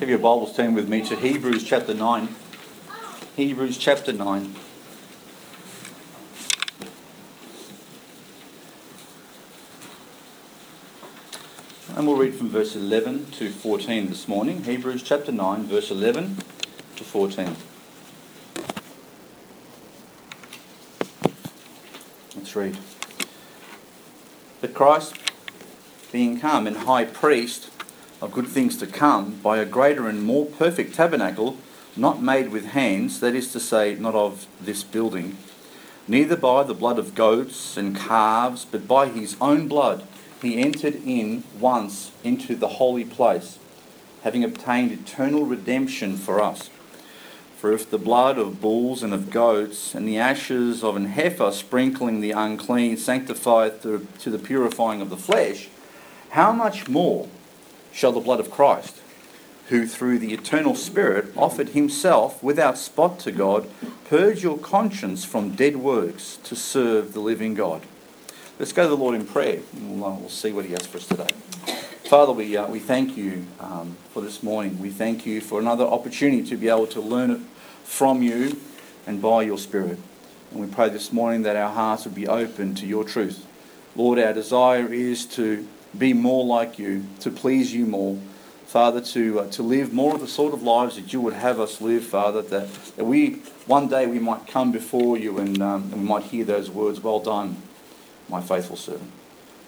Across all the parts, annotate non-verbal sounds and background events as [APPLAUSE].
Have your Bibles turn with me to Hebrews chapter 9. Hebrews chapter 9. And we'll read from verse 11 to 14 this morning. Hebrews chapter 9, verse 11 to 14. Let's read. But Christ, being come and high priest of good things to come, by a greater and more perfect tabernacle, not made with hands, that is to say, not of this building, neither by the blood of goats and calves, but by his own blood he entered in once into the holy place, having obtained eternal redemption for us. For if the blood of bulls and of goats and the ashes of an heifer sprinkling the unclean sanctifieth to, to the purifying of the flesh, how much more shall the blood of Christ, who through the eternal Spirit offered himself without spot to God, purge your conscience from dead works to serve the living God? Let's go to the Lord in prayer, we'll, uh, we'll see what He has for us today. Father, we, uh, we thank you um, for this morning. We thank you for another opportunity to be able to learn it from you and by your Spirit. And we pray this morning that our hearts would be open to your truth. Lord, our desire is to be more like you, to please you more. Father, to, uh, to live more of the sort of lives that you would have us live, Father, that, that we one day we might come before you and, um, and we might hear those words, well done, my faithful servant.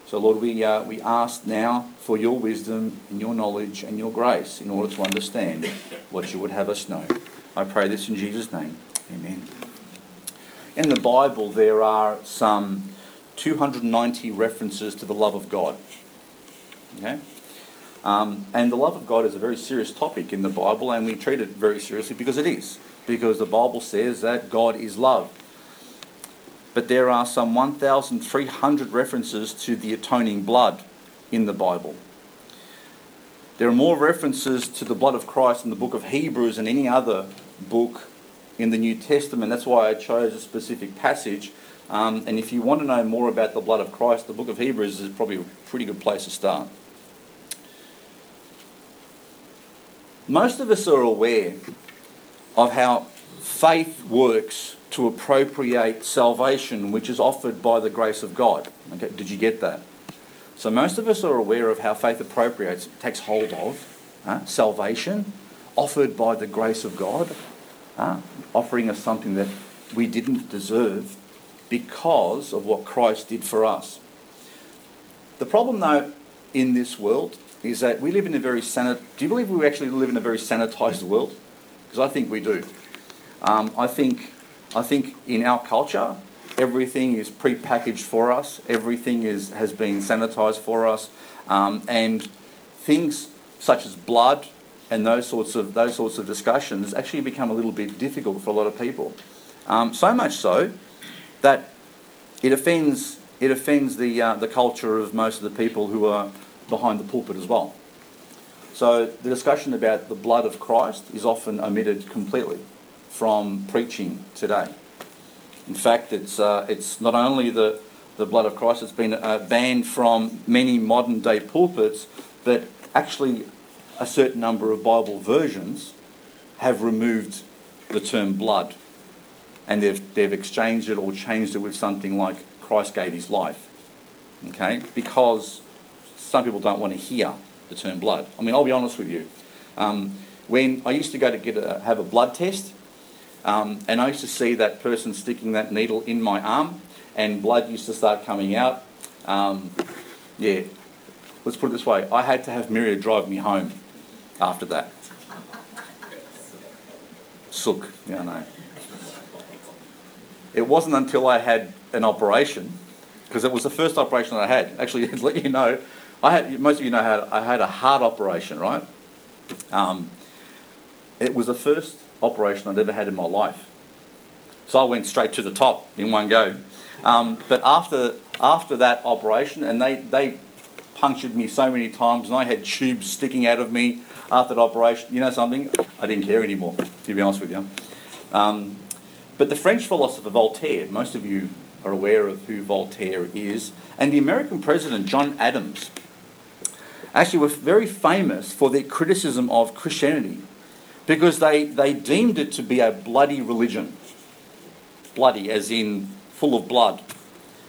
So, Lord, we, uh, we ask now for your wisdom and your knowledge and your grace in order to understand what you would have us know. I pray this in Jesus' name. Amen. In the Bible, there are some 290 references to the love of God. Okay? Um, and the love of God is a very serious topic in the Bible, and we treat it very seriously because it is. Because the Bible says that God is love but there are some 1,300 references to the atoning blood in the Bible. There are more references to the blood of Christ in the book of Hebrews than any other book in the New Testament. That's why I chose a specific passage. Um, and if you want to know more about the blood of Christ, the book of Hebrews is probably a pretty good place to start. Most of us are aware of how faith works to appropriate salvation which is offered by the grace of God. Okay, did you get that? So most of us are aware of how faith appropriates, takes hold of salvation offered by the grace of God, offering us something that we didn't deserve because of what Christ did for us. The problem, though, in this world is that we live in a very sanit. Do you believe we actually live in a very sanitized world? Because I think we do. Um, I think I think in our culture, everything is pre-packaged for us. Everything is has been sanitized for us, um, and things such as blood and those sorts of those sorts of discussions actually become a little bit difficult for a lot of people. Um, so much so that it offends it offends the uh, the culture of most of the people who are behind the pulpit as well. So the discussion about the blood of Christ is often omitted completely from preaching today. In fact, it's, uh, it's not only the, the blood of Christ, it's been uh, banned from many modern day pulpits, but actually a certain number of Bible versions have removed the term blood and they've, they've exchanged it or changed it with something like Christ gave his life. Okay? Because some people don't want to hear the term blood. I mean, I'll be honest with you. Um, when I used to go to get a, have a blood test, um, and I used to see that person sticking that needle in my arm, and blood used to start coming out. Um, yeah, let's put it this way I had to have Miria drive me home after that. Sook, yeah, I know. It wasn't until I had an operation, because it was the first operation I had. Actually, to [LAUGHS] let you know, I had most of you know how I had a heart operation, right? Um, it was the first operation I'd ever had in my life. So I went straight to the top in one go. Um, but after after that operation, and they, they punctured me so many times, and I had tubes sticking out of me after the operation. You know something? I didn't care anymore, to be honest with you. Um, but the French philosopher Voltaire, most of you are aware of who Voltaire is, and the American president John Adams. Actually were very famous for their criticism of Christianity because they, they deemed it to be a bloody religion. Bloody, as in full of blood.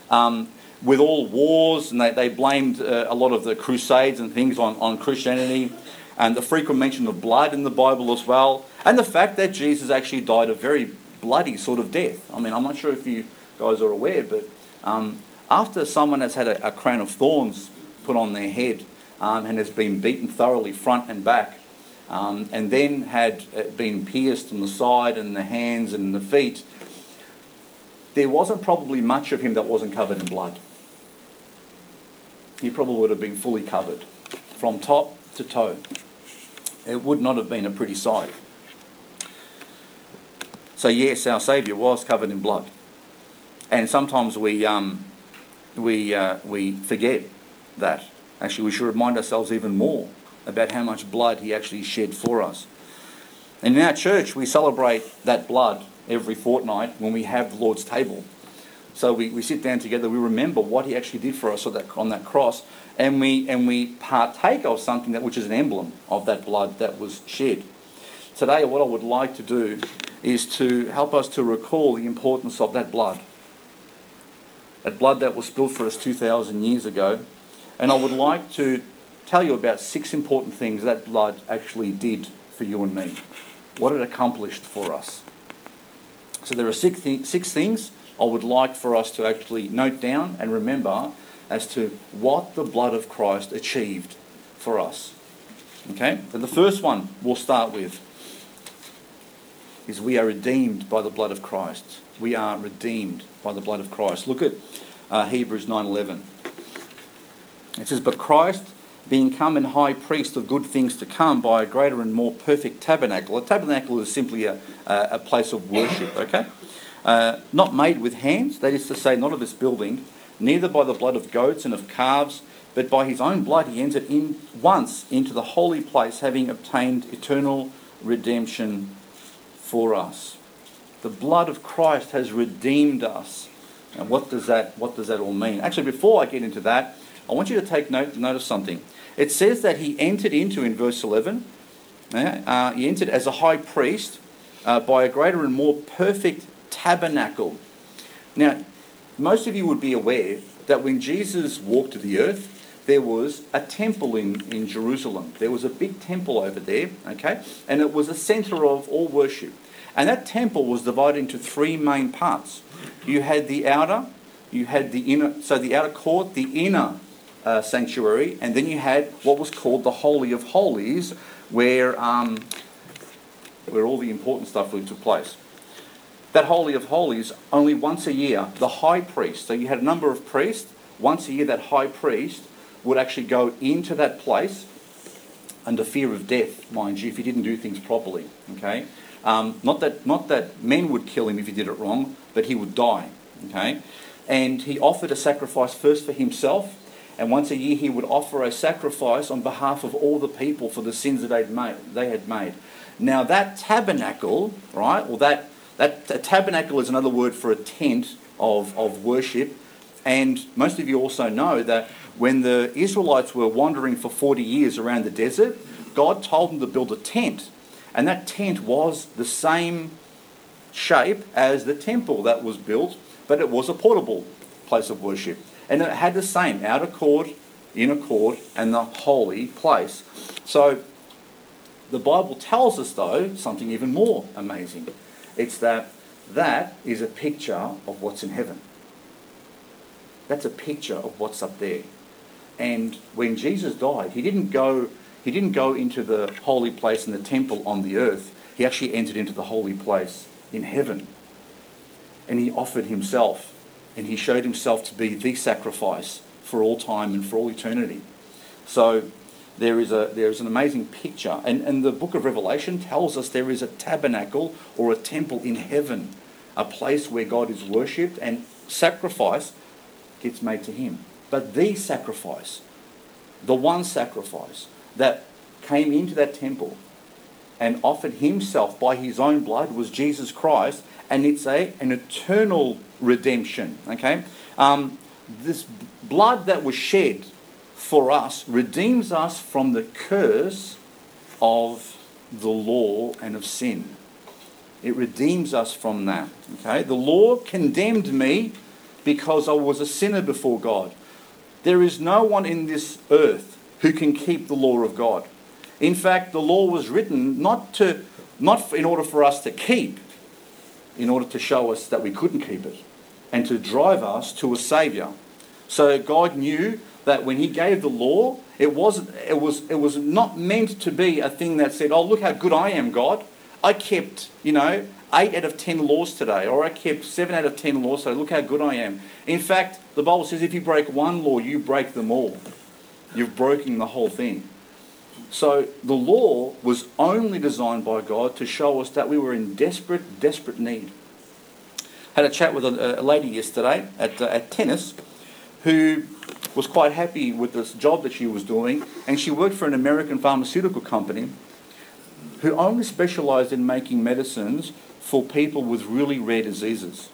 Um, with all wars, and they, they blamed uh, a lot of the crusades and things on, on Christianity, and the frequent mention of blood in the Bible as well, and the fact that Jesus actually died a very bloody sort of death. I mean, I'm not sure if you guys are aware, but um, after someone has had a, a, crown of thorns put on their head um, and has been beaten thoroughly front and back, um, and then had uh, been pierced on the side and the hands and the feet, there wasn't probably much of him that wasn't covered in blood. He probably would have been fully covered from top to toe. It would not have been a pretty sight. So, yes, our Saviour was covered in blood. And sometimes we, um, we, uh, we forget that. Actually, we should remind ourselves even more about how much blood He actually shed for us. And in our church, we celebrate that blood every fortnight when we have the Lord's table. So we, we sit down together, we remember what He actually did for us on that, on that cross, and we, and we partake of something that which is an emblem of that blood that was shed. Today, what I would like to do is to help us to recall the importance of that blood. That blood that was spilled for us 2,000 years ago. And I would like to tell you about six important things that blood actually did for you and me. What it accomplished for us. So there are six, th- six things I would like for us to actually note down and remember as to what the blood of Christ achieved for us. Okay? And the first one we'll start with is we are redeemed by the blood of Christ. We are redeemed by the blood of Christ. Look at uh, Hebrews 9:11. It says, "But Christ, being come and high priest of good things to come by a greater and more perfect tabernacle." A tabernacle is simply a, a place of worship. Okay, uh, not made with hands. That is to say, not of this building, neither by the blood of goats and of calves, but by his own blood he entered in once into the holy place, having obtained eternal redemption for us. The blood of Christ has redeemed us. And what does that what does that all mean? Actually, before I get into that, I want you to take note, note of something. It says that he entered into in verse 11. Uh, he entered as a high priest uh, by a greater and more perfect tabernacle. Now, most of you would be aware that when Jesus walked to the earth, there was a temple in, in Jerusalem. There was a big temple over there, okay? And it was a center of all worship. And that temple was divided into three main parts. You had the outer, you had the inner, so the outer court, the inner uh, sanctuary, and then you had what was called the Holy of Holies, where, um, where all the important stuff took place. That Holy of Holies, only once a year, the high priest, so you had a number of priests, once a year that high priest would actually go into that place under fear of death, mind you, if he didn't do things properly. Okay? Um, not, that, not that men would kill him if he did it wrong, but he would die. Okay? And he offered a sacrifice first for himself, and once a year he would offer a sacrifice on behalf of all the people for the sins that they'd made, they had made. Now that tabernacle, right, or that, that tabernacle is another word for a tent of, of worship, and most of you also know that when the Israelites were wandering for 40 years around the desert, God told them to build a tent and that tent was the same shape as the temple that was built, but it was a portable place of worship. And it had the same outer court, inner court, and the holy place. So the Bible tells us, though, something even more amazing. It's that that is a picture of what's in heaven. That's a picture of what's up there. And when Jesus died, he didn't go he didn't go into the holy place in the temple on the earth. He actually entered into the holy place in heaven. And he offered himself. And he showed himself to be the sacrifice for all time and for all eternity. So there is, a, there is an amazing picture. And, and the book of Revelation tells us there is a tabernacle or a temple in heaven, a place where God is worshipped and sacrifice gets made to him. But the sacrifice, the one sacrifice, that came into that temple and offered himself by his own blood was Jesus Christ, and it's a an eternal redemption. Okay, um, this blood that was shed for us, redeems us from the curse of the law and of sin. It redeems us from that. Okay? The law condemned me because I was a sinner before God. There is no one in this earth who can keep the law of God. In fact, the law was written not to not in order for us to keep, in order to show us that we couldn't keep it and to drive us to a savior. So God knew that when he gave the law, it was it was it was not meant to be a thing that said, "Oh, look how good I am, God." I kept, you know, eight out of ten laws today, or I kept seven out of ten laws, so look how good I am. In fact, the Bible says if you break one law, you break them all. You've broken the whole thing. So the law was only designed by God to show us that we were in desperate, desperate need. Had a chat with a, a lady yesterday at, uh, at tennis who was quite happy with this job that she was doing, and she worked for an American pharmaceutical company who only specialised in making medicines for people with really rare diseases.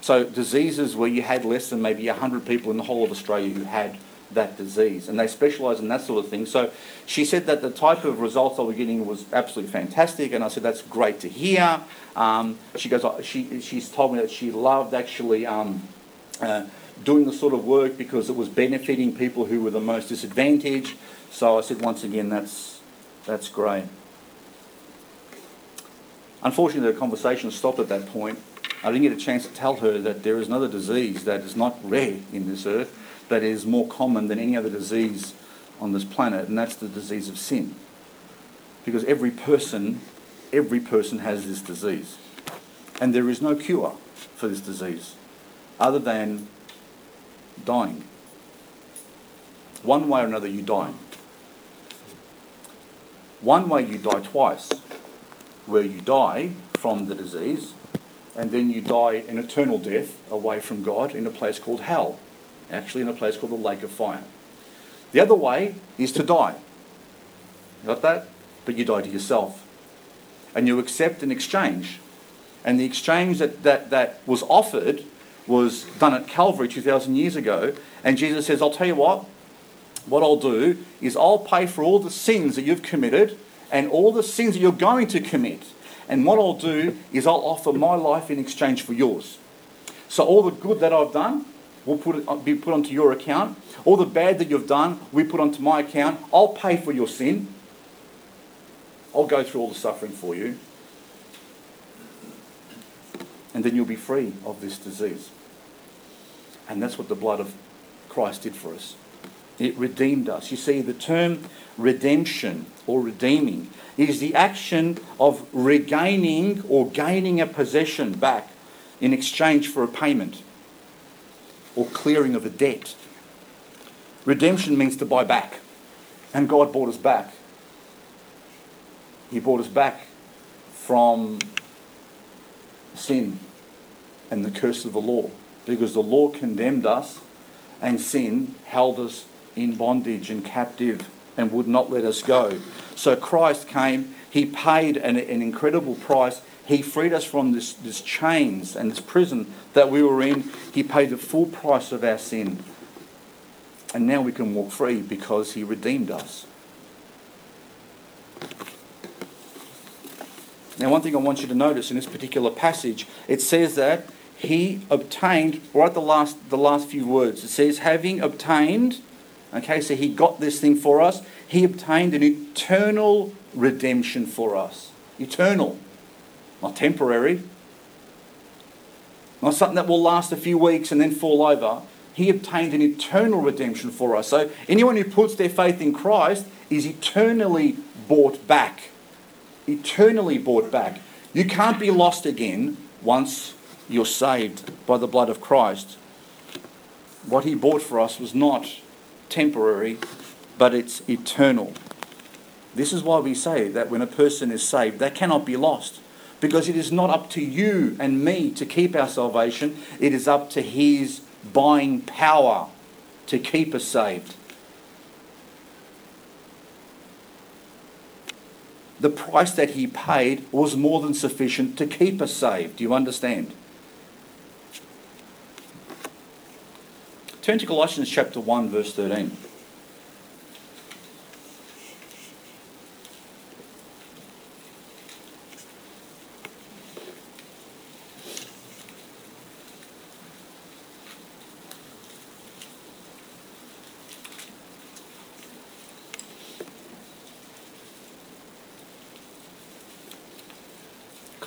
So diseases where you had less than maybe 100 people in the whole of Australia who had that disease, and they specialise in that sort of thing. So she said that the type of results I was getting was absolutely fantastic, and I said that's great to hear. Um, she goes, she, she's told me that she loved actually um, uh, doing the sort of work because it was benefiting people who were the most disadvantaged. So I said once again, that's that's great. Unfortunately, the conversation stopped at that point. I didn't get a chance to tell her that there is another disease that is not rare in this earth, that is more common than any other disease on this planet, and that's the disease of sin. Because every person, every person has this disease. And there is no cure for this disease other than dying. One way or another, you die. One way you die twice where you die from the disease and then you die an eternal death away from God in a place called hell, actually in a place called the lake of fire. The other way is to die. got that? But you die to yourself. And you accept an exchange. And the exchange that, that, that was offered was done at Calvary 2,000 years ago. And Jesus says, I'll tell you what, what I'll do is I'll pay for all the sins that you've committed and all the sins that you're going to commit. And what I'll do is I'll offer my life in exchange for yours. So all the good that I've done will put uh, be put onto your account. All the bad that you've done, we put onto my account. I'll pay for your sin. I'll go through all the suffering for you. And then you'll be free of this disease. And that's what the blood of Christ did for us. It redeemed us. You see, the term redemption or redeeming is the action of regaining or gaining a possession back in exchange for a payment or clearing of a debt. Redemption means to buy back, and God bought us back. He bought us back from sin and the curse of the law because the law condemned us and sin held us in bondage and captive and would not let us go. So Christ came, he paid an, an incredible price. He freed us from this, this chains and this prison that we were in. He paid the full price of our sin. And now we can walk free because he redeemed us. Now, one thing I want you to notice in this particular passage, it says that he obtained, right the last, the last few words, it says, having obtained Okay, so he got this thing for us. He obtained an eternal redemption for us. Eternal, not temporary, not something that will last a few weeks and then fall over. He obtained an eternal redemption for us. So anyone who puts their faith in Christ is eternally bought back. Eternally bought back. You can't be lost again once you're saved by the blood of Christ. What he bought for us was not temporary, but it's eternal. This is why we say that when a person is saved, they cannot be lost. Because it is not up to you and me to keep our salvation, it is up to His buying power to keep us saved. The price that He paid was more than sufficient to keep us saved. Do you understand? Turn to Colossians chapter 1, verse 13.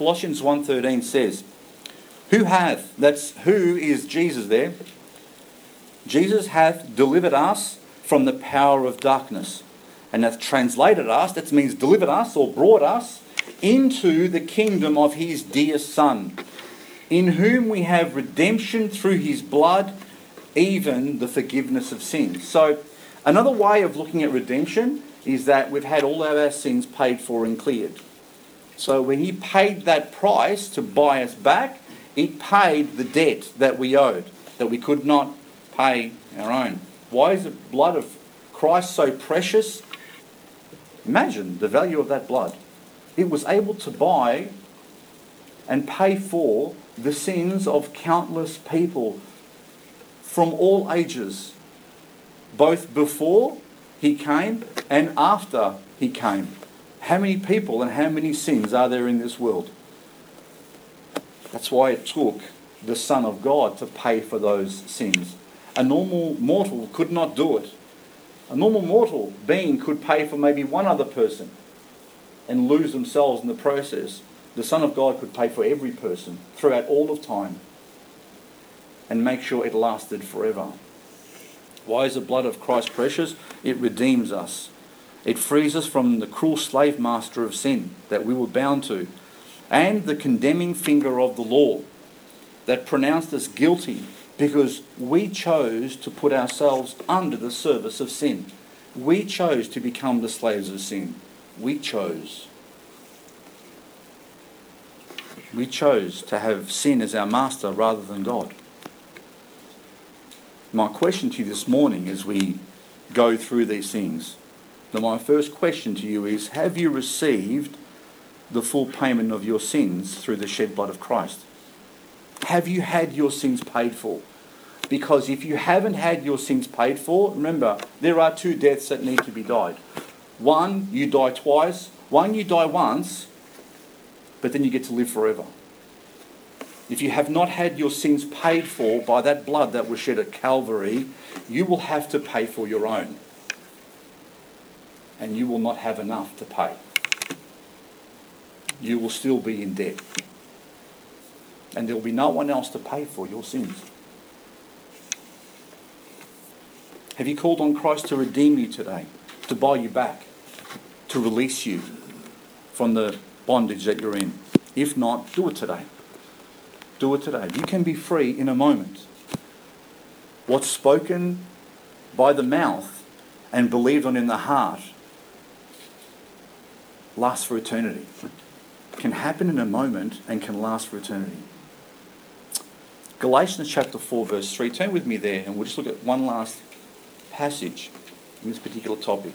Colossians 1:13 says, "Who hath that's who is Jesus there? Jesus hath delivered us from the power of darkness and hath translated us, that means delivered us or brought us into the kingdom of his dear Son, in whom we have redemption through his blood, even the forgiveness of sins. So, another way of looking at redemption is that we've had all of our sins paid for and cleared. So, when he paid that price to buy us back, it paid the debt that we owed, that we could not pay our own. Why is the blood of Christ so precious? Imagine the value of that blood. It was able to buy and pay for the sins of countless people from all ages, both before he came and after he came. How many people and how many sins are there in this world? That's why it took the Son of God to pay for those sins. A normal mortal could not do it. A normal mortal being could pay for maybe one other person and lose themselves in the process. The Son of God could pay for every person throughout all of time and make sure it lasted forever. Why is the blood of Christ precious? It redeems us. It frees us from the cruel slave master of sin that we were bound to, and the condemning finger of the law that pronounced us guilty because we chose to put ourselves under the service of sin. We chose to become the slaves of sin. We chose. We chose to have sin as our master rather than God. My question to you this morning as we go through these things, now my first question to you is Have you received the full payment of your sins through the shed blood of Christ? Have you had your sins paid for? Because if you haven't had your sins paid for, remember, there are two deaths that need to be died. One, you die twice. One, you die once, but then you get to live forever. If you have not had your sins paid for by that blood that was shed at Calvary, you will have to pay for your own. And you will not have enough to pay. You will still be in debt. And there will be no one else to pay for your sins. Have you called on Christ to redeem you today, to buy you back, to release you from the bondage that you're in? If not, do it today. Do it today. You can be free in a moment. What's spoken by the mouth and believed on in the heart lasts for eternity. Can happen in a moment and can last for eternity. Galatians chapter 4, verse 3. Turn with me there and we'll just look at one last passage in this particular topic.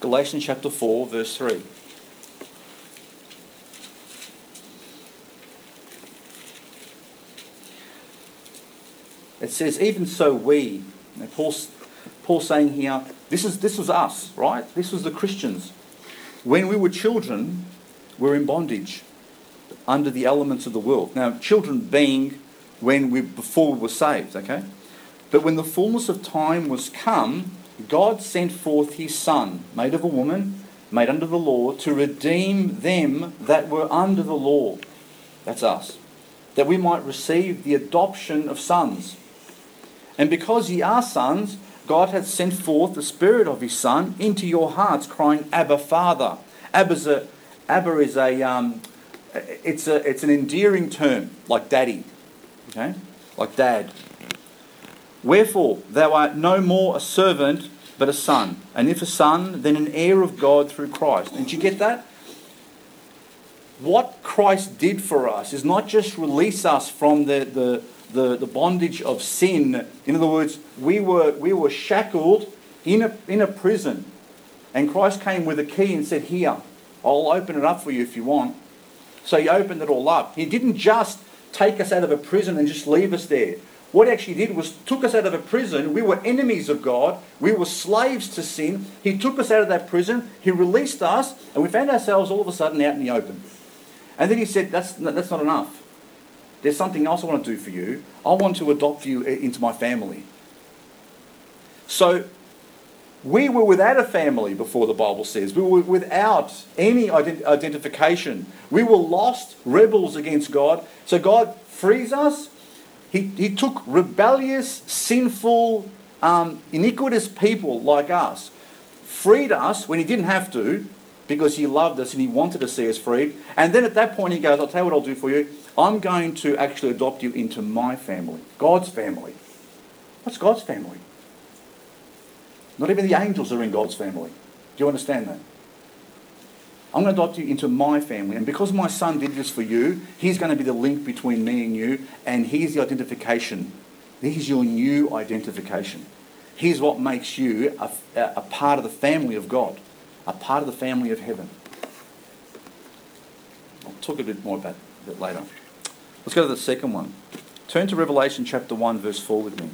Galatians chapter 4, verse 3. It says, even so we, Paul's, Paul's saying here, this, is, this was us, right? This was the Christians. When we were children, we're in bondage under the elements of the world. Now, children being when we before we were saved, okay? But when the fullness of time was come, God sent forth his son, made of a woman, made under the law, to redeem them that were under the law. That's us. That we might receive the adoption of sons. And because ye are sons, God hath sent forth the Spirit of His Son into your hearts, crying, Abba, Father. Abba's a, Abba is a, um, it's, a, it's an endearing term, like daddy, okay? Like dad. Wherefore, thou art no more a servant, but a son. And if a son, then an heir of God through Christ. Do you get that? What Christ did for us is not just release us from the, the, the, the bondage of sin. In other words, we were, we were shackled in a, in a prison. And Christ came with a key and said, Here, I'll open it up for you if you want. So he opened it all up. He didn't just take us out of a prison and just leave us there. What he actually did was took us out of a prison. We were enemies of God. We were slaves to sin. He took us out of that prison. He released us, and we found ourselves all of a sudden out in the open. And then he said, "That's that's not enough. There's something else I want to do for you. I want to adopt you into my family." So we were without a family before the Bible says. We were without any ident- identification. We were lost, rebels against God. So God frees us. He, he took rebellious, sinful, um, iniquitous people like us, freed us when He didn't have to because He loved us and He wanted to see us freed. And then at that point, He goes, I'll tell you what I'll do for you. I'm going to actually adopt you into my family, God's family. What's God's family? Not even the angels are in God's family. Do you understand that? I'm going to adopt you into my family. And because my son did this for you, he's going to be the link between me and you. And he's the identification. He's your new identification. He's what makes you a, a part of the family of God, a part of the family of heaven. I'll talk a bit more about that later. Let's go to the second one. Turn to Revelation chapter 1, verse 4 with me.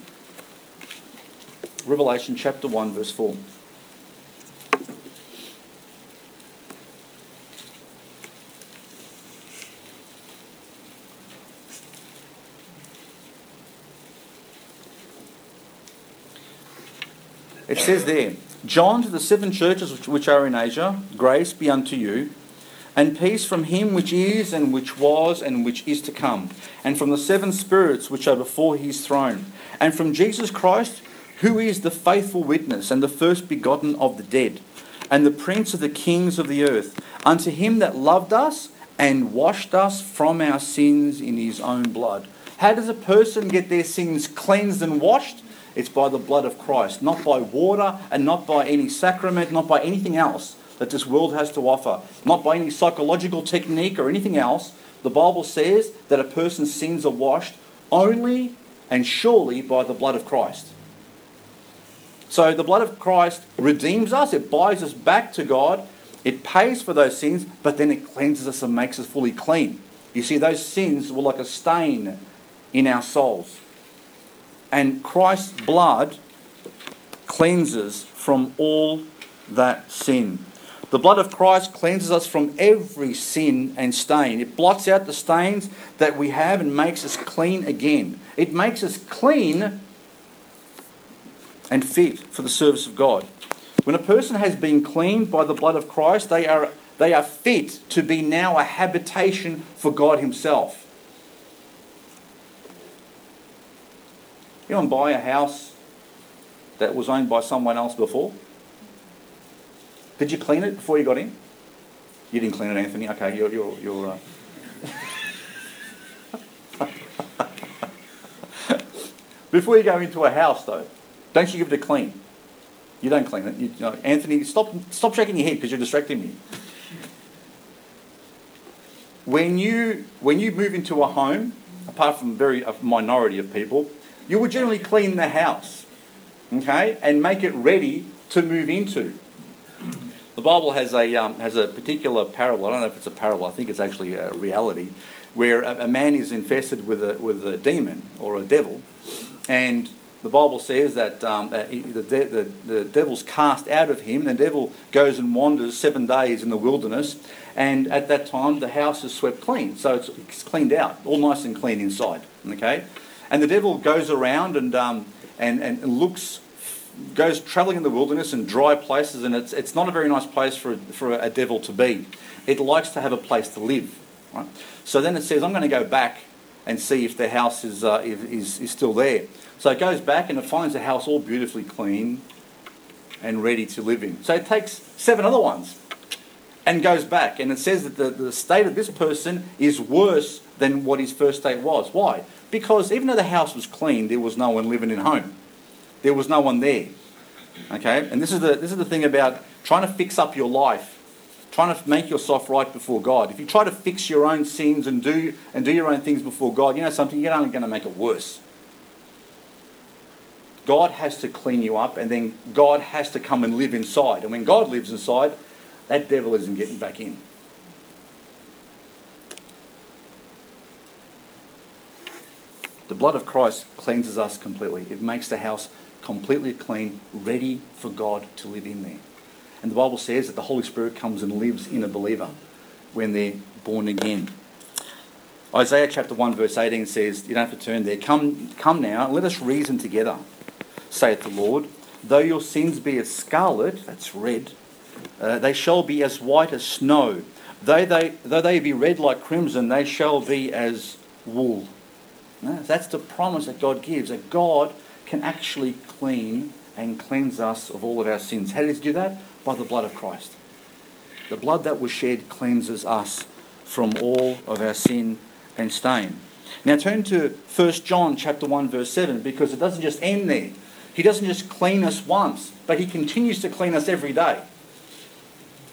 Revelation chapter 1, verse 4. It says there, John to the seven churches which are in Asia, grace be unto you, and peace from him which is, and which was, and which is to come, and from the seven spirits which are before his throne, and from Jesus Christ, who is the faithful witness, and the first begotten of the dead, and the prince of the kings of the earth, unto him that loved us and washed us from our sins in his own blood. How does a person get their sins cleansed and washed? It's by the blood of Christ, not by water and not by any sacrament, not by anything else that this world has to offer, not by any psychological technique or anything else. The Bible says that a person's sins are washed only and surely by the blood of Christ. So the blood of Christ redeems us, it buys us back to God, it pays for those sins, but then it cleanses us and makes us fully clean. You see, those sins were like a stain in our souls. And Christ's blood cleanses from all that sin. The blood of Christ cleanses us from every sin and stain. It blots out the stains that we have and makes us clean again. It makes us clean and fit for the service of God. When a person has been cleaned by the blood of Christ, they are, they are fit to be now a habitation for God Himself. You don't buy a house that was owned by someone else before? Did you clean it before you got in? You didn't clean it, Anthony. Okay, you're you're you're. Uh... [LAUGHS] before you go into a house, though, don't you give it a clean? You don't clean it. You, you know, Anthony, stop stop shaking your head because you're distracting me. When you when you move into a home, apart from a very a minority of people, you will generally clean the house, okay, and make it ready to move into. The Bible has a, um, has a particular parable, I don't know if it's a parable, I think it's actually a reality, where a, a man is infested with a, with a demon or a devil, and the Bible says that um, the, the, the devil's cast out of him, the devil goes and wanders seven days in the wilderness, and at that time the house is swept clean, so it's, it's cleaned out, all nice and clean inside, okay? And the devil goes around and, um, and, and looks goes travelling in the wilderness and dry places, and it's, it's not a very nice place for, for a devil to be. It likes to have a place to live. Right? So then it says, I'm going to go back and see if the house is, uh, is, is still there. So it goes back and it finds the house all beautifully clean and ready to live in. So it takes seven other ones and goes back. And it says that the, the state of this person is worse than what his first state was. Why? Because even though the house was clean, there was no one living in home. There was no one there. Okay? And this is the this is the thing about trying to fix up your life, trying to make yourself right before God. If you try to fix your own sins and do and do your own things before God, you know something, you're only going to make it worse. God has to clean you up and then God has to come and live inside. And when God lives inside, that devil isn't getting back in. The blood of Christ cleanses us completely. It makes the house completely clean, ready for God to live in there. And the Bible says that the Holy Spirit comes and lives in a believer when they're born again. Isaiah chapter 1, verse 18 says, You don't have to turn there. Come, come now, let us reason together, saith the Lord. though your sins be as scarlet, that's red, uh, they shall be as white as snow. Though they, though they be red like crimson, they shall be as wool. That's the promise that God gives, that God can actually clean and cleanse us of all of our sins. How does he do that? By the blood of Christ. The blood that was shed cleanses us from all of our sin and stain. Now turn to 1 John chapter 1 verse 7 because it doesn't just end there. He doesn't just clean us once, but he continues to clean us every day.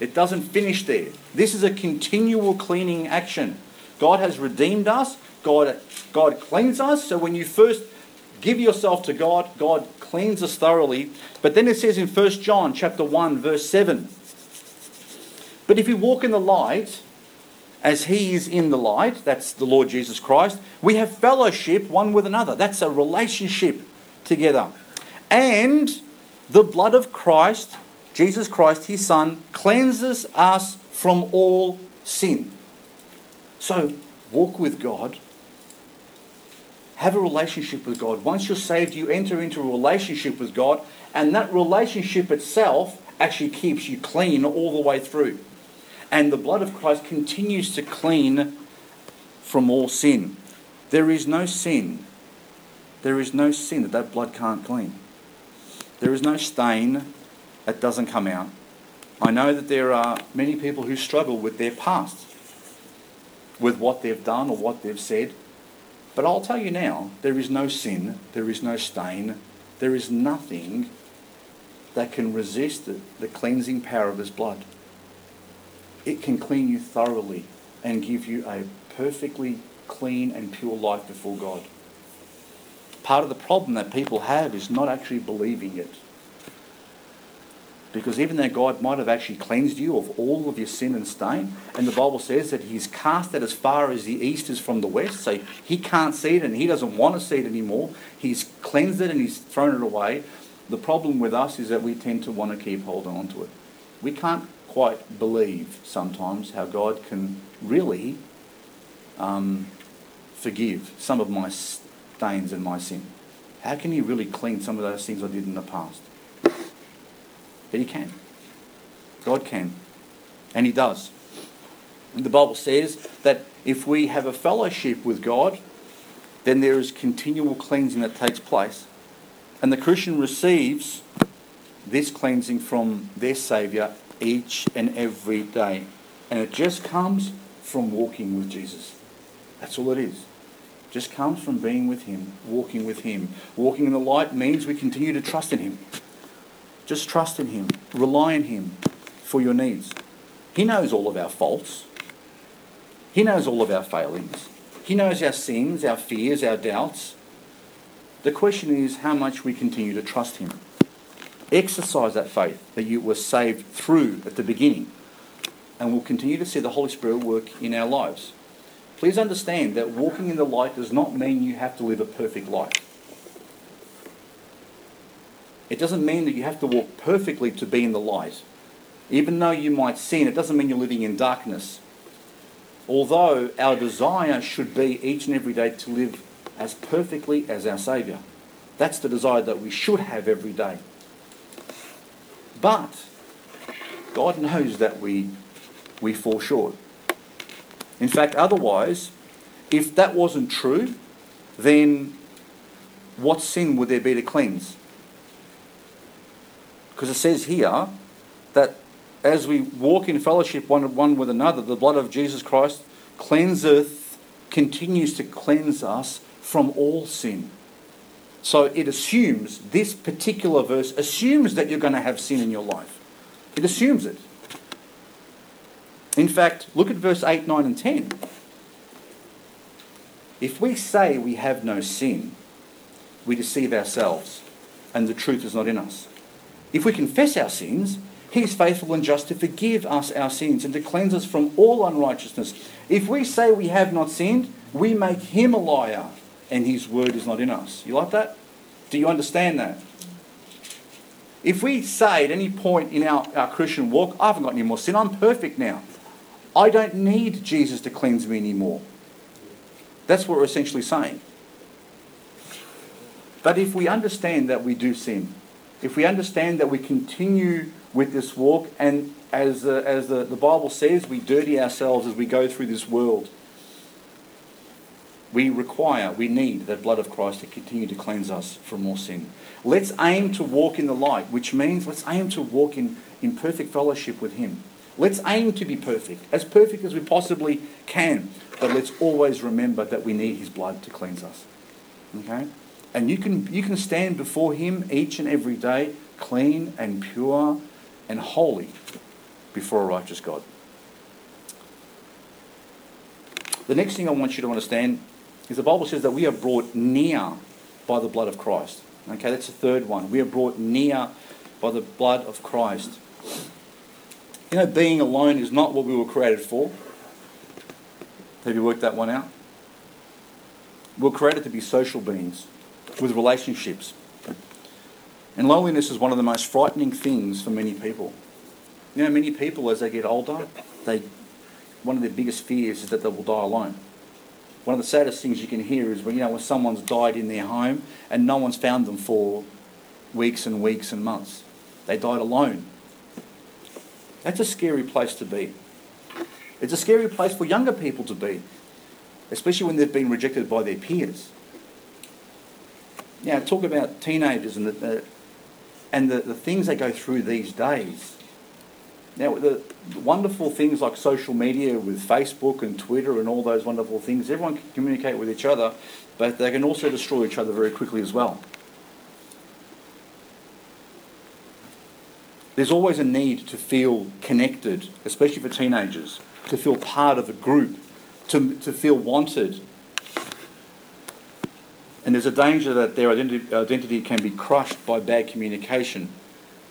It doesn't finish there. This is a continual cleaning action. God has redeemed us. God, God cleans us. So when you first give yourself to God, God cleans us thoroughly. But then it says in 1 John chapter 1 verse 7. But if we walk in the light, as he is in the light, that's the Lord Jesus Christ, we have fellowship one with another. That's a relationship together. And the blood of Christ, Jesus Christ, his Son, cleanses us from all sin. So walk with God. Have a relationship with God. Once you're saved, you enter into a relationship with God, and that relationship itself actually keeps you clean all the way through. And the blood of Christ continues to clean from all sin. There is no sin. There is no sin that that blood can't clean. There is no stain that doesn't come out. I know that there are many people who struggle with their past, with what they've done or what they've said. But I'll tell you now, there is no sin, there is no stain, there is nothing that can resist the, the cleansing power of His blood. It can clean you thoroughly and give you a perfectly clean and pure life before God. Part of the problem that people have is not actually believing it. Because even though God might have actually cleansed you of all of your sin and stain, and the Bible says that He's cast it as far as the east is from the west, so He can't see it and He doesn't want to see it anymore. He's cleansed it and He's thrown it away. The problem with us is that we tend to want to keep holding on to it. We can't quite believe sometimes how God can really um, forgive some of my stains and my sin. How can He really clean some of those things I did in the past? But He can. God can. And He does. And the Bible says that if we have a fellowship with God, then there is continual cleansing that takes place. And the Christian receives this cleansing from their Saviour each and every day. And it just comes from walking with Jesus. That's all it is. Just comes from being with Him, walking with Him. Walking in the light means we continue to trust in Him. Just trust in Him, rely on Him for your needs. He knows all of our faults, He knows all of our failings, He knows our sins, our fears, our doubts. The question is how much we continue to trust Him. Exercise that faith that you were saved through at the beginning, and we'll continue to see the Holy Spirit work in our lives. Please understand that walking in the light does not mean you have to live a perfect life. It doesn't mean that you have to walk perfectly to be in the light. Even though you might sin, it doesn't mean you're living in darkness. Although our desire should be each and every day to live as perfectly as our Saviour. That's the desire that we should have every day. But God knows that we, we fall short. In fact, otherwise, if that wasn't true, then what sin would there be to cleanse? Because it says here that as we walk in fellowship one, one with another, the blood of Jesus Christ cleanseth, continues to cleanse us from all sin. So it assumes, this particular verse assumes that you're going to have sin in your life. It assumes it. In fact, look at verse 8, 9, and 10. If we say we have no sin, we deceive ourselves, and the truth is not in us. If we confess our sins, he is faithful and just to forgive us our sins and to cleanse us from all unrighteousness. If we say we have not sinned, we make him a liar, and his word is not in us. You like that? Do you understand that? If we say at any point in our, our Christian walk, I haven't got any more sin, I'm perfect now. I don't need Jesus to cleanse me anymore. That's what we're essentially saying. But if we understand that we do sin, if we understand that we continue with this walk, and as, uh, as the, the Bible says, we dirty ourselves as we go through this world, we require, we need the blood of Christ to continue to cleanse us from all sin. Let's aim to walk in the light, which means let's aim to walk in, in perfect fellowship with Him. Let's aim to be perfect, as perfect as we possibly can, but let's always remember that we need His blood to cleanse us. Okay? And you can, you can stand before Him each and every day, clean and pure and holy before a righteous God. The next thing I want you to understand is the Bible says that we are brought near by the blood of Christ. Okay, that's the third one. We are brought near by the blood of Christ. You know, being alone is not what we were created for. Have you worked that one out? We're created to be social beings with relationships. And loneliness is one of the most frightening things for many people. You know, many people, as they get older, they, one of their biggest fears is that they will die alone. One of the saddest things you can hear is when, you know, when someone's died in their home and no one's found them for weeks and weeks and months. They died alone. That's a scary place to be. It's a scary place for younger people to be, especially when they've been rejected by their peers. Now, talk about teenagers and the, and the, the things they go through these days. Now, the wonderful things like social media with Facebook and Twitter and all those wonderful things, everyone can communicate with each other, but they can also destroy each other very quickly as well. There's always a need to feel connected, especially for teenagers, to feel part of a group, to, to feel wanted. And there's a danger that their identity, can be crushed by bad communication.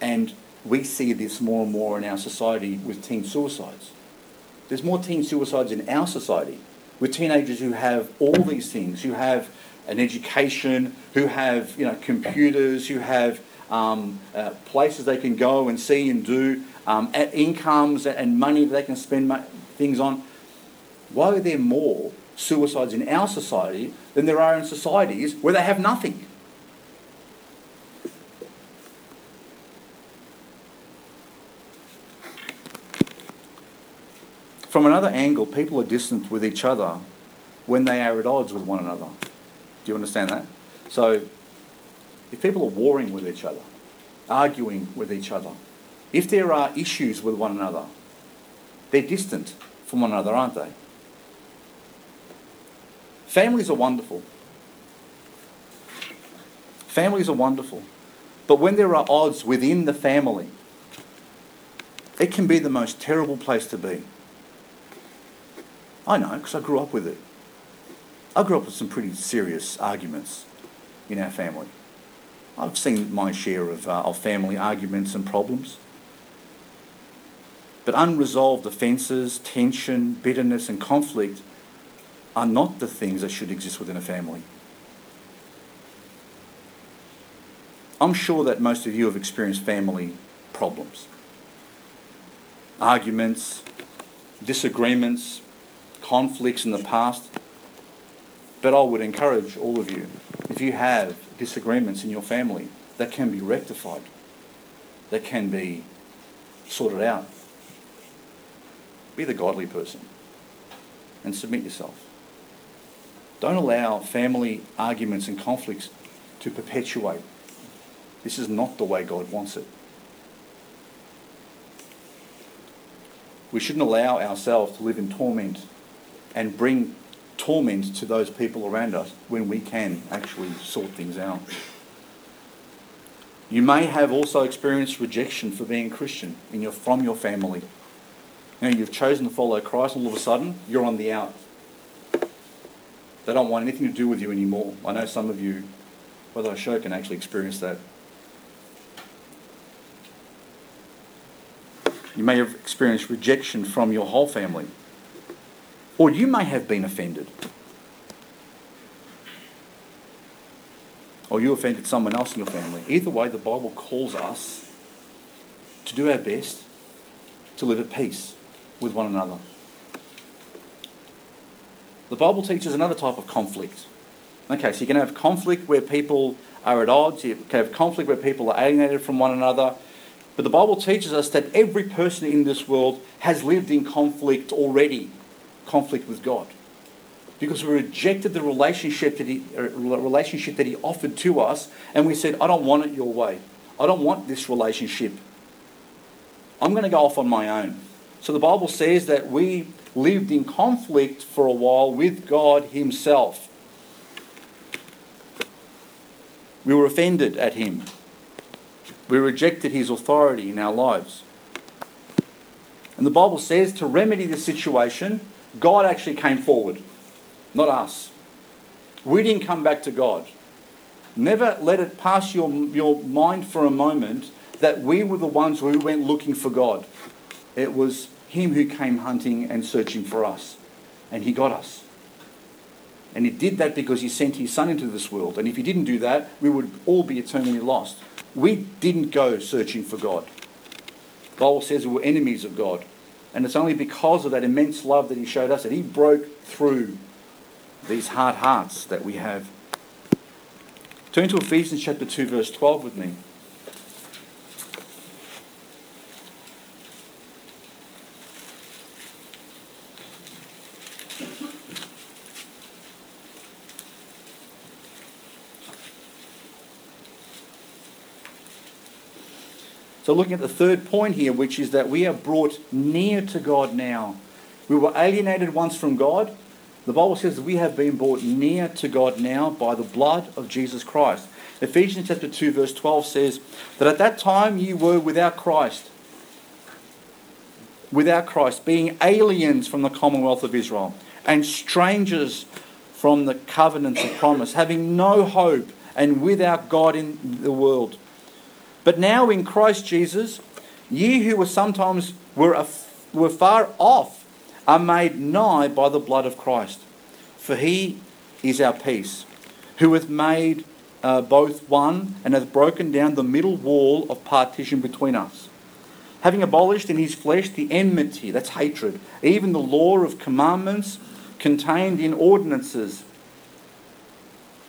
And we see this more and more in our society with teen suicides. There's more teen suicides in our society with teenagers who have all these things, who have an education, who have you know computers, who have um, uh, places they can go and see and do, um, incomes and money they can spend things on. Why are there more suicides in our society than there are in societies where they have nothing? From another angle, people are distant with each other when they are at odds with one another. Do you understand that? So, if people are warring with each other, arguing with each other, if there are issues with one another, they're distant from one another, aren't they? Families are wonderful. Families are wonderful. But when there are odds within the family, it can be the most terrible place to be. I know, because I grew up with it. I grew up with some pretty serious arguments in our family. I've seen my share of, uh, of family arguments and problems. But unresolved offences, tension, bitterness, and conflict are not the things that should exist within a family. I'm sure that most of you have experienced family problems, arguments, disagreements, conflicts in the past. But I would encourage all of you, if you have disagreements in your family, that can be rectified, that can be sorted out. Be the godly person and submit yourself. Don't allow family arguments and conflicts to perpetuate. This is not the way God wants it. We shouldn't allow ourselves to live in torment and bring torment to those people around us when we can actually sort things out. You may have also experienced rejection for being Christian in your, from your family. Know, you've chosen to follow Christ, and all of a sudden, you're on the out. They don't want anything to do with you anymore. I know some of you, whether I show, can actually experience that. You may have experienced rejection from your whole family. Or you may have been offended. Or you offended someone else in your family. Either way, the Bible calls us to do our best to live at peace with one another. The Bible teaches another type of conflict, Okay, so you can have conflict where people are at odds, you can have conflict where people are alienated from one another. But the Bible teaches us that every person in this world has lived in conflict already conflict with God. Because we rejected the relationship that, he, uh, relationship that He offered to us, and we said, I don't want it your way. I don't want this relationship. I'm going to go off on my own. So the Bible says that we lived in conflict for a while with God Himself. We were offended at Him. We rejected His authority in our lives. And the Bible says to remedy the situation, God actually came forward, not us. We didn't come back to God. Never let it pass your, your mind for a moment that we were the ones who went looking for God. It was Him who came hunting and searching for us. And He got us. And He did that because He sent His Son into this world. And if He didn't do that, we would all be eternally lost. We didn't go searching for God. The Bible says we were enemies of God. And it's only because of that immense love that He showed us that He broke through these hard hearts that we have. Turn to Ephesians chapter 2, verse 12 with me. So, looking at the third point here, which is that we are brought near to God now. We were alienated once from God. The Bible says that we have been brought near to God now by the blood of Jesus Christ. Ephesians chapter 2, verse 12 says that at that time you were without Christ. Without Christ, being aliens from the commonwealth of Israel and strangers from the covenants of promise, having no hope and without God in the world. But now in Christ Jesus, ye who were sometimes were, were far off are made nigh by the blood of Christ. For he is our peace, who hath made uh, both one and hath broken down the middle wall of partition between us. Having abolished in his flesh the enmity, that's hatred, even the law of commandments contained in ordinances,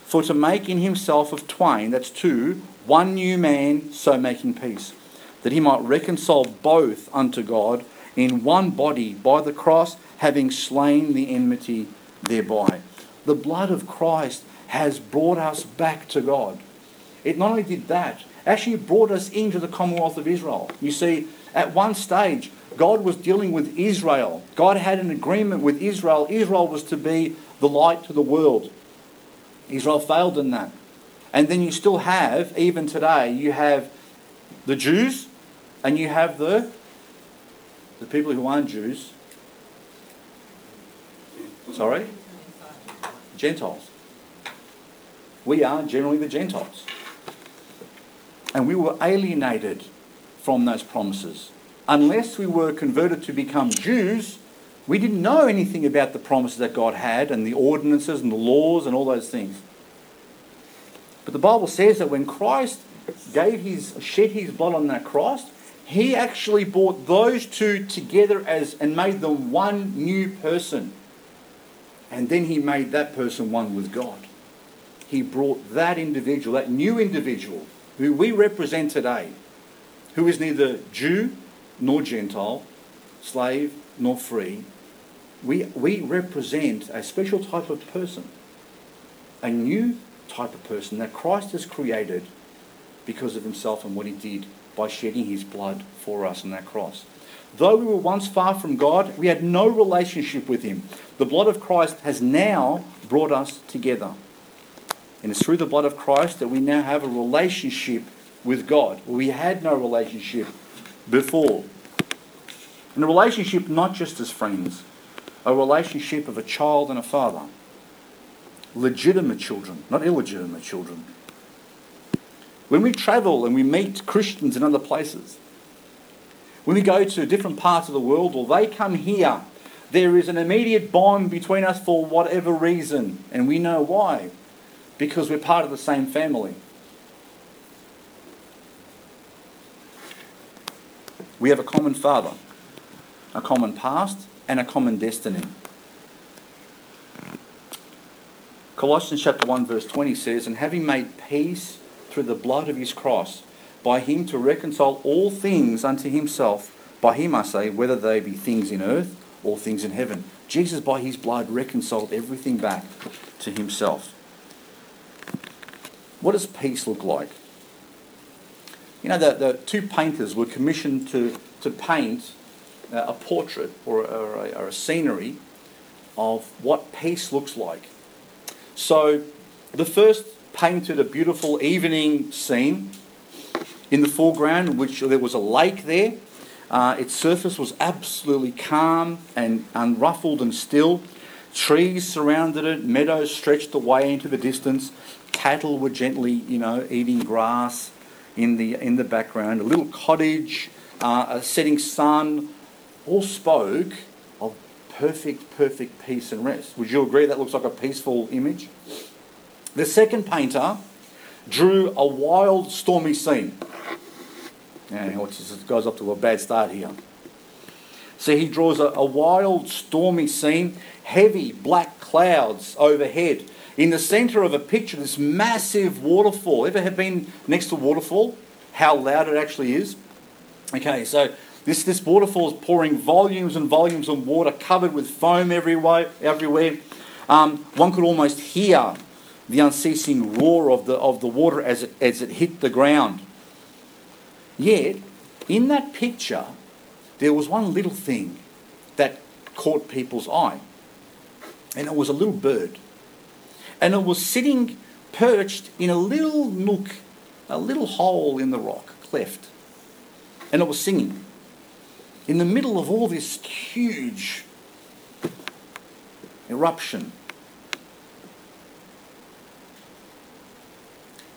for to make in himself of twain, that's two, one new man, so making peace, that he might reconcile both unto God in one body by the cross, having slain the enmity thereby. The blood of Christ has brought us back to God. It not only did that, actually brought us into the Commonwealth of Israel. You see, at one stage, God was dealing with Israel. God had an agreement with Israel. Israel was to be the light to the world. Israel failed in that. And then you still have, even today, you have the Jews and you have the, the people who aren't Jews. Sorry? Gentiles. We are generally the Gentiles. And we were alienated from those promises. Unless we were converted to become Jews, we didn't know anything about the promises that God had and the ordinances and the laws and all those things. But the Bible says that when Christ gave his shed his blood on that cross, he actually brought those two together as and made them one new person. And then he made that person one with God. He brought that individual, that new individual, who we represent today, who is neither Jew nor Gentile, slave nor free. We, we represent a special type of person, a new type of person that Christ has created because of himself and what he did by shedding his blood for us on that cross. Though we were once far from God, we had no relationship with him. The blood of Christ has now brought us together. And it's through the blood of Christ that we now have a relationship with God. We had no relationship before. And a relationship not just as friends, a relationship of a child and a father legitimate children, not illegitimate children. When we travel and we meet Christians in other places, when we go to different parts of the world or they come here, there is an immediate bond between us for whatever reason, and we know why. Because we're part of the same family. We have a common father, a common past, and a common destiny. Colossians chapter 1 verse 20 says, And having made peace through the blood of his cross, by him to reconcile all things unto himself, by him I say, whether they be things in earth or things in heaven. Jesus by his blood reconciled everything back to himself. What does peace look like? You know, the, the two painters were commissioned to, to paint uh, a portrait or, or, a, or a scenery of what peace looks like. So the first painted a beautiful evening scene in the foreground, which there was a lake there. Uh, its surface was absolutely calm and unruffled and still. Trees surrounded it, meadows stretched away into the distance. Cattle were gently, you know, eating grass in the in the background. A little cottage, uh, a setting sun, all spoke perfect, perfect peace and rest. Would you agree that looks like a peaceful image? The second painter drew a wild, stormy scene. Yeah, which goes up to a bad start here. So he draws a, a wild, stormy scene, heavy black clouds overhead. In the centre of a picture, this massive waterfall. Ever have been next to a waterfall? How loud it actually is? Okay, so this, this waterfall is pouring volumes and volumes of water covered with foam everywhere. everywhere. Um, one could almost hear the unceasing roar of the, of the water as it, as it hit the ground. Yet, in that picture, there was one little thing that caught people's eye. And it was a little bird. And it was sitting perched in a little nook, a little hole in the rock, cleft. And it was singing. In the middle of all this huge eruption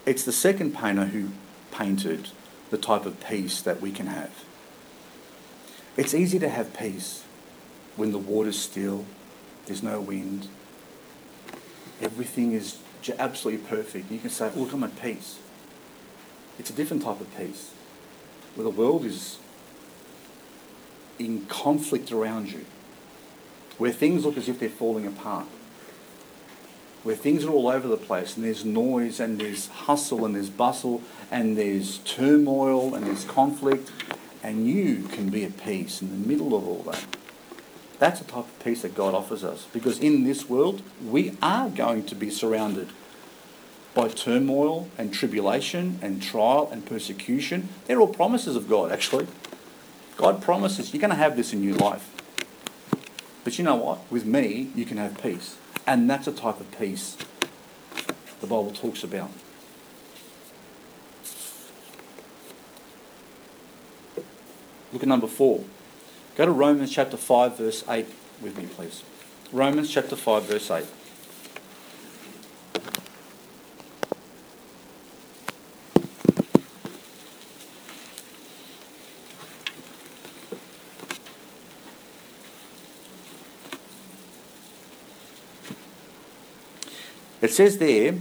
It's the second painter who painted the type of peace that we can have. It's easy to have peace when the water's still, there's no wind, everything is absolutely perfect. You can say, oh, Look, I'm at peace. It's a different type of peace where the world is in conflict around you, where things look as if they're falling apart where things are all over the place and there's noise and there's hustle and there's bustle and there's turmoil and there's conflict, and you can be at peace in the middle of all that. That's the type of peace that God offers us because in this world we are going to be surrounded by turmoil and tribulation and trial and persecution. They're all promises of God, actually. God promises you're going to have this in your life. But you know what? With me, you can have peace. And that's a type of peace the Bible talks about. Look at number four. Go to Romans chapter 5, verse 8 with me, please. Romans chapter 5, verse 8. Says there,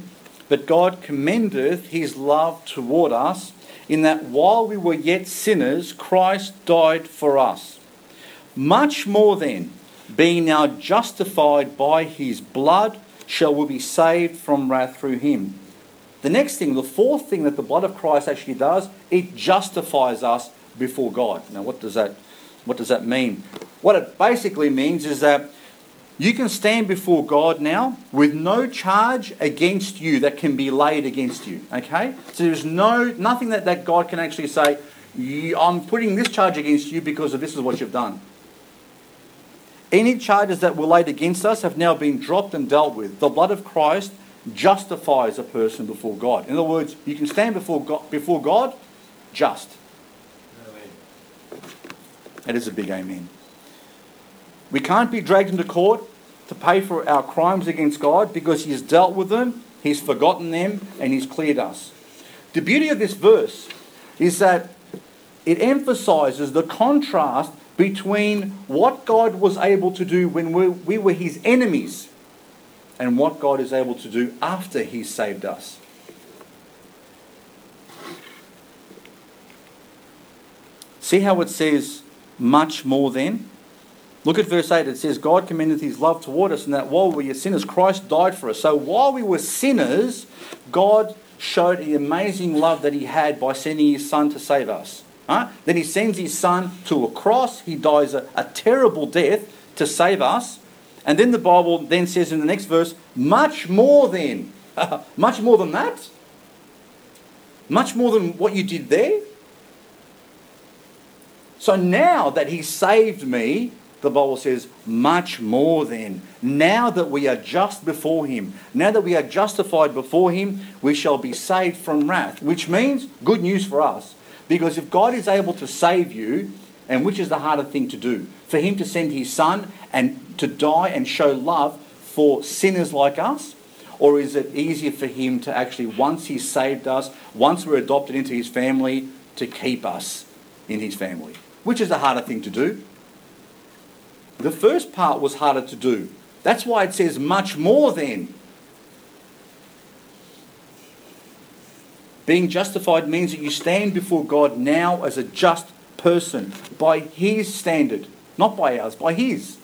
But God commendeth his love toward us, in that while we were yet sinners, Christ died for us. Much more then, being now justified by his blood, shall we be saved from wrath through him. The next thing, the fourth thing that the blood of Christ actually does, it justifies us before God. Now, what does that, what does that mean? What it basically means is that you can stand before God now with no charge against you that can be laid against you. Okay? So there's no nothing that, that God can actually say, I'm putting this charge against you because of this is what you've done. Any charges that were laid against us have now been dropped and dealt with. The blood of Christ justifies a person before God. In other words, you can stand before God, before God just. Amen. That is a big amen. We can't be dragged into court to pay for our crimes against God because He's dealt with them, He's forgotten them, and He's cleared us. The beauty of this verse is that it emphasizes the contrast between what God was able to do when we, we were His enemies and what God is able to do after He saved us. See how it says, much more than? Look at verse 8. It says, God commendeth his love toward us, and that while we were sinners, Christ died for us. So while we were sinners, God showed the amazing love that he had by sending his son to save us. Huh? Then he sends his son to a cross. He dies a, a terrible death to save us. And then the Bible then says in the next verse, much more than. [LAUGHS] much more than that? Much more than what you did there? So now that he saved me, the Bible says, much more than. Now that we are just before Him, now that we are justified before Him, we shall be saved from wrath, which means good news for us. Because if God is able to save you, and which is the harder thing to do, for Him to send His Son and to die and show love for sinners like us? Or is it easier for Him to actually, once He's saved us, once we're adopted into His family, to keep us in His family? Which is the harder thing to do? The first part was harder to do. That's why it says much more than. Being justified means that you stand before God now as a just person by His standard, not by ours, by His.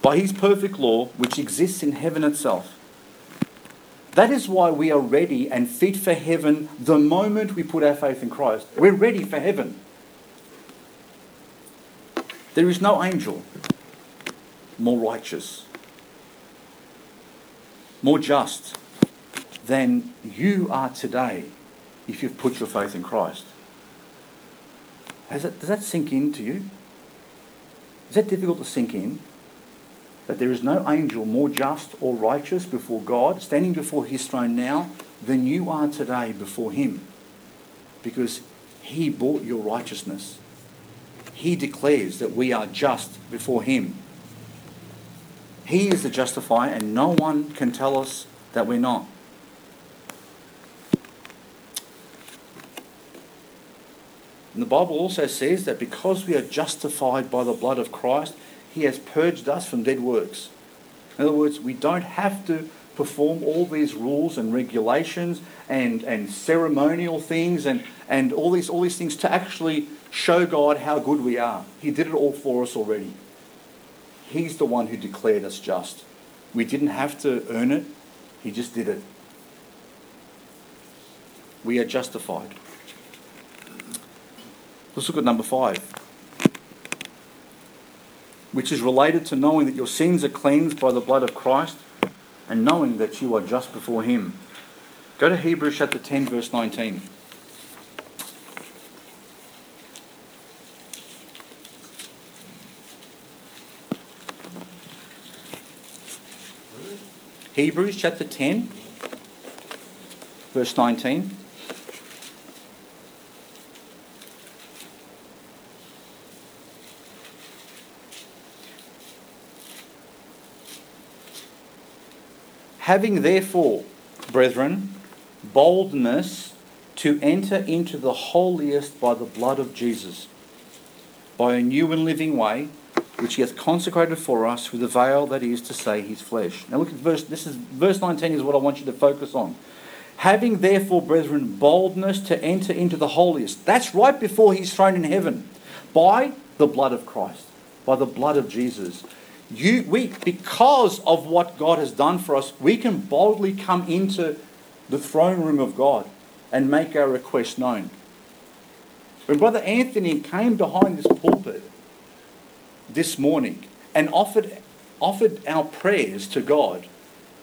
By His perfect law, which exists in heaven itself. That is why we are ready and fit for heaven the moment we put our faith in Christ. We're ready for heaven. There is no angel more righteous, more just than you are today if you've put your faith in Christ. That, does that sink into you? Is that difficult to sink in? That there is no angel more just or righteous before God, standing before his throne now, than you are today before him. Because he bought your righteousness he declares that we are just before him. He is the justifier, and no one can tell us that we're not. And the Bible also says that because we are justified by the blood of Christ, he has purged us from dead works. In other words, we don't have to perform all these rules and regulations and, and ceremonial things and, and all, these, all these things to actually show God how good we are. He did it all for us already. He's the one who declared us just. We didn't have to earn it, He just did it. We are justified. Let's look at number five, which is related to knowing that your sins are cleansed by the blood of Christ and knowing that you are just before Him. Go to Hebrews chapter 10, verse 19. Hebrews chapter 10, verse 19. Having therefore, brethren, boldness to enter into the holiest by the blood of Jesus, by a new and living way which he hath consecrated for us with the veil that is to say his flesh. Now look at verse this is verse 19 is what I want you to focus on. Having therefore, brethren, boldness to enter into the holiest. That's right before his throne in heaven. By the blood of Christ. By the blood of Jesus. You we because of what God has done for us, we can boldly come into the throne room of God and make our request known. When Brother Anthony came behind this pulpit this morning and offered, offered our prayers to God,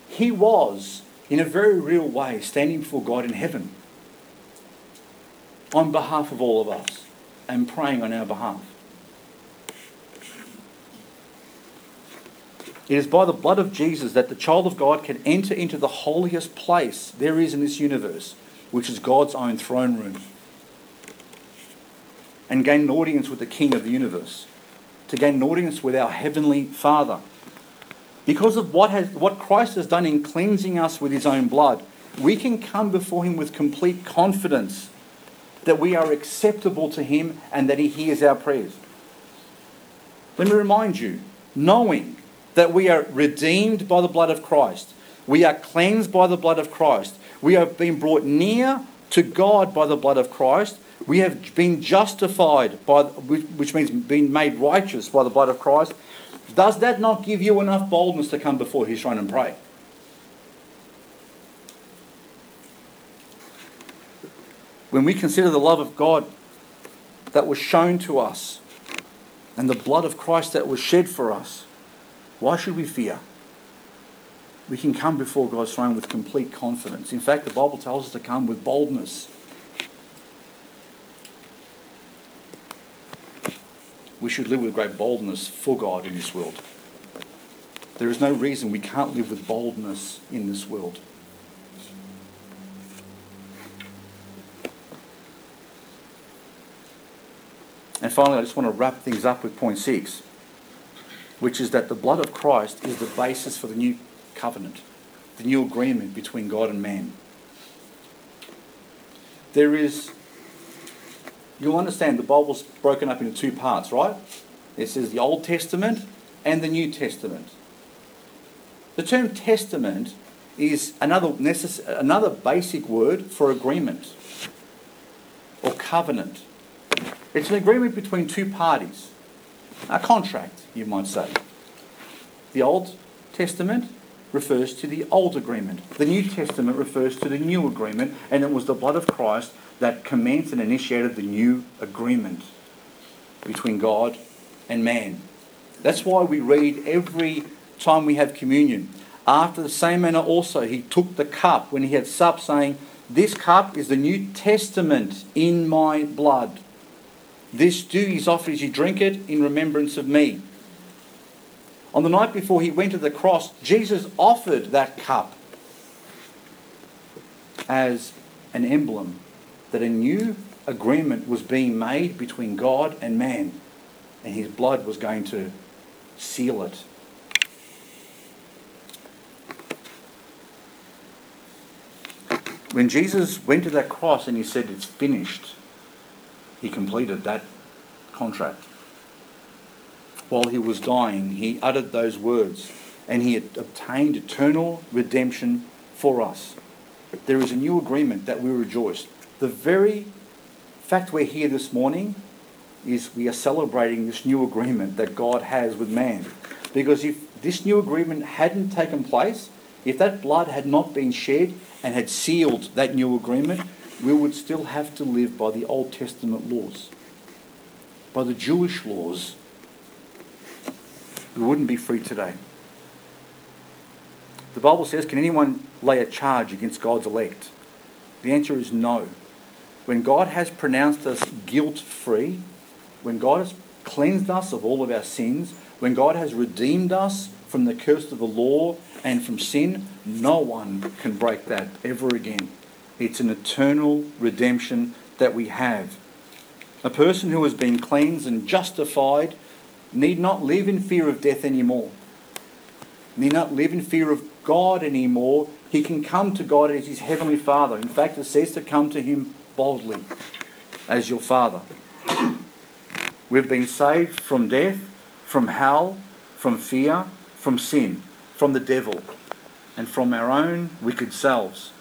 he was, in a very real way, standing before God in heaven on behalf of all of us and praying on our behalf. It is by the blood of Jesus that the child of God can enter into the holiest place there is in this universe, which is God's own throne room, and gain an audience with the King of the universe to gain an audience with our Heavenly Father. Because of what, has, what Christ has done in cleansing us with His own blood, we can come before Him with complete confidence that we are acceptable to Him and that He hears our prayers. Let me remind you, knowing that we are redeemed by the blood of Christ, we are cleansed by the blood of Christ, we have been brought near to God by the blood of Christ, We have been justified by, which means being made righteous by the blood of Christ. Does that not give you enough boldness to come before His throne and pray? When we consider the love of God that was shown to us and the blood of Christ that was shed for us, why should we fear? We can come before God's throne with complete confidence. In fact, the Bible tells us to come with boldness. We should live with great boldness for God in this world. There is no reason we can't live with boldness in this world. And finally, I just want to wrap things up with point six, which is that the blood of Christ is the basis for the new covenant, the new agreement between God and man. There is, you'll understand the Bible's broken up into two parts, right? It says the Old Testament and the New Testament. The term testament is another, necess- another basic word for agreement or covenant. It's an agreement between two parties, a contract, you might say. The Old Testament refers to the Old Agreement. The New Testament refers to the New Agreement, and it was the blood of Christ that commenced and initiated the new agreement between God and man. That's why we read every time we have communion. After the same manner also he took the cup when he had supped, saying, This cup is the New Testament in my blood. This do ye offer as ye drink it in remembrance of me. On the night before he went to the cross, Jesus offered that cup as an emblem that a new agreement was being made between God and man, and his blood was going to seal it. When Jesus went to that cross and he said, It's finished, he completed that contract. While he was dying, he uttered those words and he obtained eternal redemption for us. There is a new agreement that we rejoice. The very fact we're here this morning is we are celebrating this new agreement that God has with man. Because if this new agreement hadn't taken place, if that blood had not been shed and had sealed that new agreement, we would still have to live by the Old Testament laws, by the Jewish laws. We wouldn't be free today. The Bible says, Can anyone lay a charge against God's elect? The answer is no. When God has pronounced us guilt free, when God has cleansed us of all of our sins, when God has redeemed us from the curse of the law and from sin, no one can break that ever again. It's an eternal redemption that we have. A person who has been cleansed and justified need not live in fear of death anymore. Need not live in fear of God anymore. He can come to God as his heavenly Father. In fact, it says to come to him boldly as your Father. We've been saved from death, from hell, from fear, from sin, from the devil, and from our own wicked selves.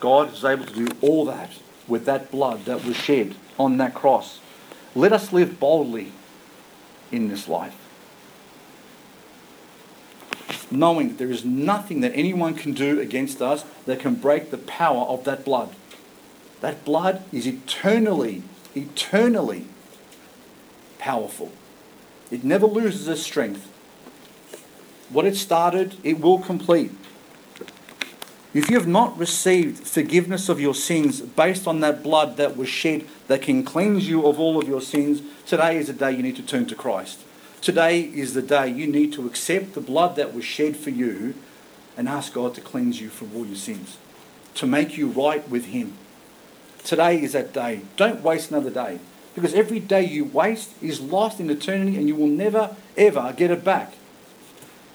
God is able to do all that with that blood that was shed on that cross. Let us live boldly in this life, knowing that there is nothing that anyone can do against us that can break the power of that blood. That blood is eternally, eternally powerful. It never loses its strength. What it started, it will complete. If you have not received forgiveness of your sins based on that blood that was shed that can cleanse you of all of your sins, today is the day you need to turn to Christ. Today is the day you need to accept the blood that was shed for you and ask God to cleanse you from all your sins, to make you right with Him. Today is that day. Don't waste another day because every day you waste is lost in eternity and you will never, ever get it back.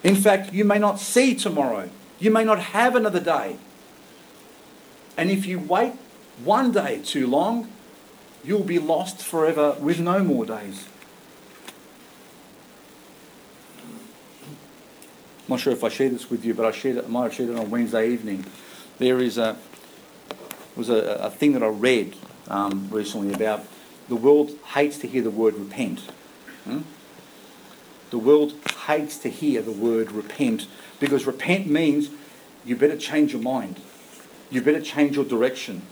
In fact, you may not see tomorrow. You may not have another day. And if you wait one day too long, you'll be lost forever with no more days. I'm not sure if I shared this with you, but I shared it, I might have shared it on Wednesday evening. There is a was a, a thing that I read um, recently about the world hates to hear the word repent. Hmm? The world hates to hear the word repent because repent means you better change your mind. You better change your direction.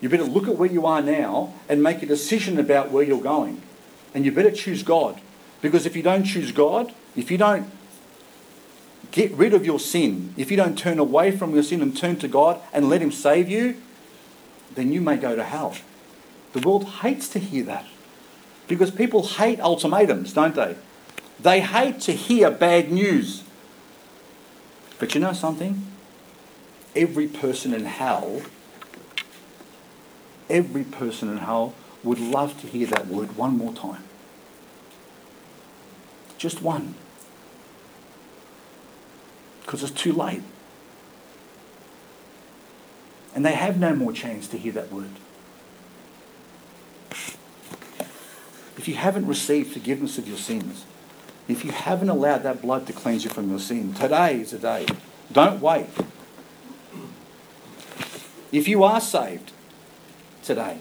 You better look at where you are now and make a decision about where you're going. And you better choose God. Because if you don't choose God, if you don't get rid of your sin, if you don't turn away from your sin and turn to God and let Him save you, then you may go to hell. The world hates to hear that. Because people hate ultimatums, don't they? They hate to hear bad news. But you know something? Every person in hell, every person in hell would love to hear that word one more time. Just one. Because it's too late. And they have no more chance to hear that word. If you haven't received forgiveness of your sins, if you haven't allowed that blood to cleanse you from your sin, today is the day. Don't wait. If you are saved today,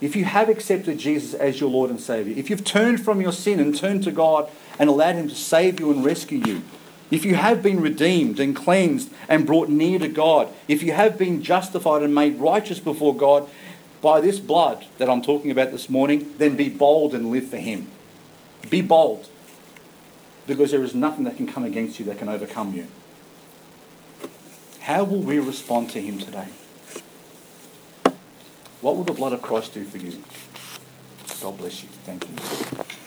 if you have accepted Jesus as your Lord and Savior, if you've turned from your sin and turned to God and allowed Him to save you and rescue you, if you have been redeemed and cleansed and brought near to God, if you have been justified and made righteous before God by this blood that I'm talking about this morning, then be bold and live for Him. Be bold because there is nothing that can come against you that can overcome you. How will we respond to Him today? What will the blood of Christ do for you? God bless you. Thank you.